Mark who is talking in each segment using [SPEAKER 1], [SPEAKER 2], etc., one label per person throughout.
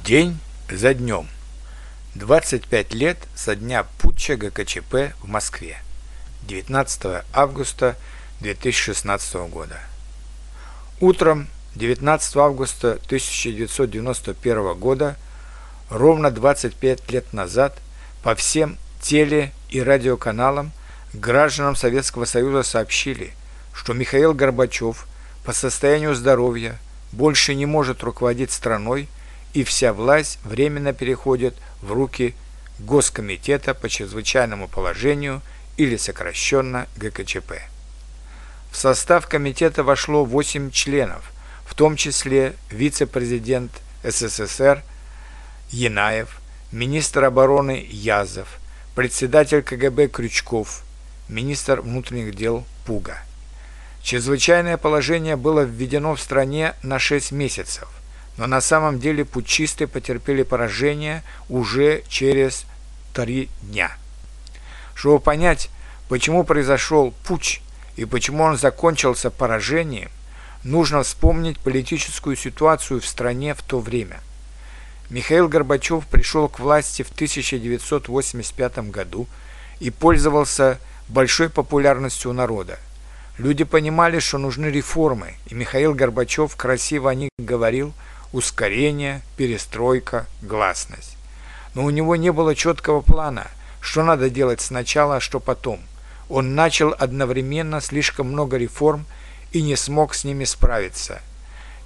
[SPEAKER 1] День за днем. 25 лет со дня путча ГКЧП в Москве. 19 августа 2016 года. Утром 19 августа 1991 года, ровно 25 лет назад, по всем теле- и радиоканалам гражданам Советского Союза сообщили, что Михаил Горбачев по состоянию здоровья больше не может руководить страной и вся власть временно переходит в руки Госкомитета по чрезвычайному положению или сокращенно ГКЧП. В состав комитета вошло 8 членов, в том числе вице-президент СССР Янаев, министр обороны Язов, председатель КГБ Крючков, министр внутренних дел Пуга. Чрезвычайное положение было введено в стране на 6 месяцев – но на самом деле путчисты потерпели поражение уже через три дня. Чтобы понять, почему произошел путч и почему он закончился поражением, нужно вспомнить политическую ситуацию в стране в то время. Михаил Горбачев пришел к власти в 1985 году и пользовался большой популярностью у народа. Люди понимали, что нужны реформы, и Михаил Горбачев красиво о них говорил – ускорение, перестройка, гласность. Но у него не было четкого плана, что надо делать сначала, а что потом. Он начал одновременно слишком много реформ и не смог с ними справиться.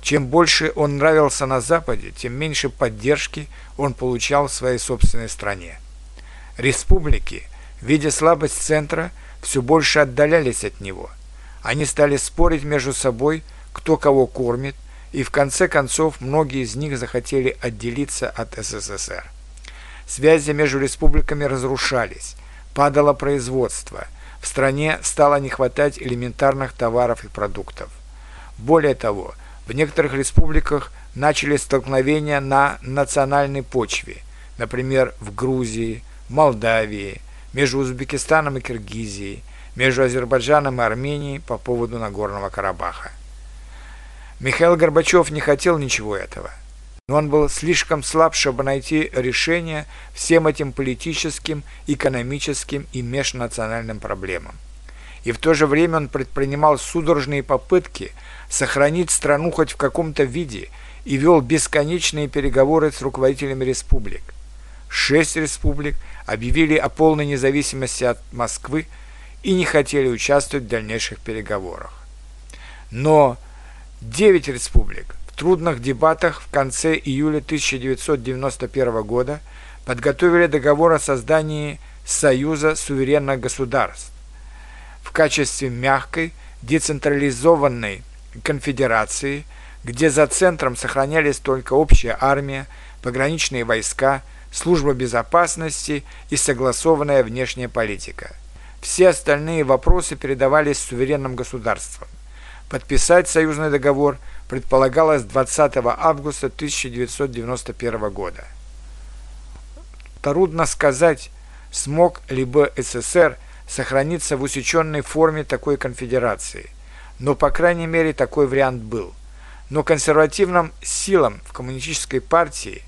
[SPEAKER 1] Чем больше он нравился на Западе, тем меньше поддержки он получал в своей собственной стране. Республики, видя слабость центра, все больше отдалялись от него. Они стали спорить между собой, кто кого кормит, и в конце концов многие из них захотели отделиться от СССР. Связи между республиками разрушались, падало производство, в стране стало не хватать элементарных товаров и продуктов. Более того, в некоторых республиках начали столкновения на национальной почве, например, в Грузии, Молдавии, между Узбекистаном и Киргизией, между Азербайджаном и Арменией по поводу Нагорного Карабаха. Михаил Горбачев не хотел ничего этого, но он был слишком слаб, чтобы найти решение всем этим политическим, экономическим и межнациональным проблемам. И в то же время он предпринимал судорожные попытки сохранить страну хоть в каком-то виде и вел бесконечные переговоры с руководителями республик. Шесть республик объявили о полной независимости от Москвы и не хотели участвовать в дальнейших переговорах. Но Девять республик в трудных дебатах в конце июля 1991 года подготовили договор о создании Союза суверенных государств в качестве мягкой, децентрализованной конфедерации, где за центром сохранялись только общая армия, пограничные войска, служба безопасности и согласованная внешняя политика. Все остальные вопросы передавались суверенным государствам. Подписать союзный договор предполагалось 20 августа 1991 года. Трудно сказать, смог ли бы СССР сохраниться в усеченной форме такой конфедерации, но, по крайней мере, такой вариант был. Но консервативным силам в коммунистической партии,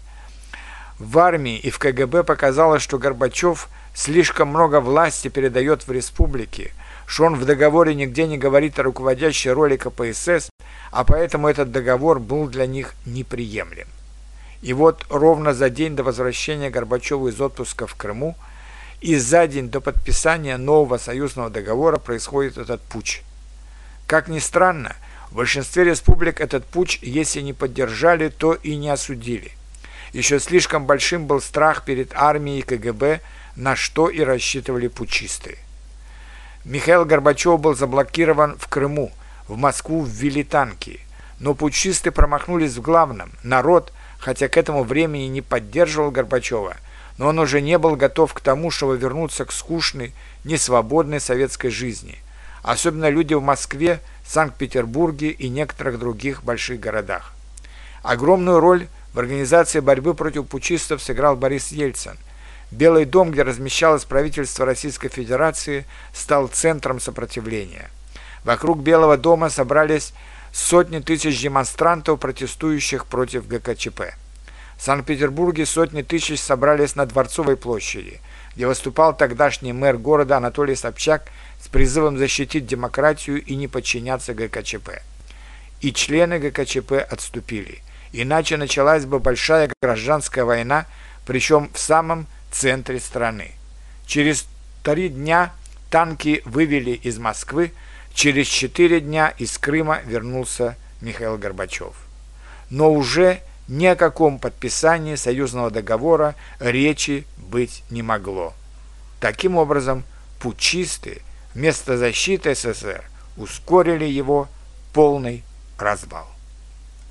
[SPEAKER 1] в армии и в КГБ показалось, что Горбачев слишком много власти передает в республики – что он в договоре нигде не говорит о руководящей роли КПСС, а поэтому этот договор был для них неприемлем. И вот ровно за день до возвращения Горбачева из отпуска в Крыму и за день до подписания нового союзного договора происходит этот путь. Как ни странно, в большинстве республик этот путь, если не поддержали, то и не осудили. Еще слишком большим был страх перед армией КГБ, на что и рассчитывали путчисты. Михаил Горбачев был заблокирован в Крыму, в Москву ввели танки. Но путчисты промахнулись в главном. Народ, хотя к этому времени не поддерживал Горбачева, но он уже не был готов к тому, чтобы вернуться к скучной, несвободной советской жизни. Особенно люди в Москве, Санкт-Петербурге и некоторых других больших городах. Огромную роль в организации борьбы против путчистов сыграл Борис Ельцин, Белый дом, где размещалось правительство Российской Федерации, стал центром сопротивления. Вокруг Белого дома собрались сотни тысяч демонстрантов, протестующих против ГКЧП. В Санкт-Петербурге сотни тысяч собрались на Дворцовой площади, где выступал тогдашний мэр города Анатолий Собчак с призывом защитить демократию и не подчиняться ГКЧП. И члены ГКЧП отступили, иначе началась бы большая гражданская война, причем в самом центре страны. Через три дня танки вывели из Москвы, через четыре дня из Крыма вернулся Михаил Горбачев. Но уже ни о каком подписании союзного договора речи быть не могло. Таким образом, путчисты вместо защиты СССР ускорили его полный развал.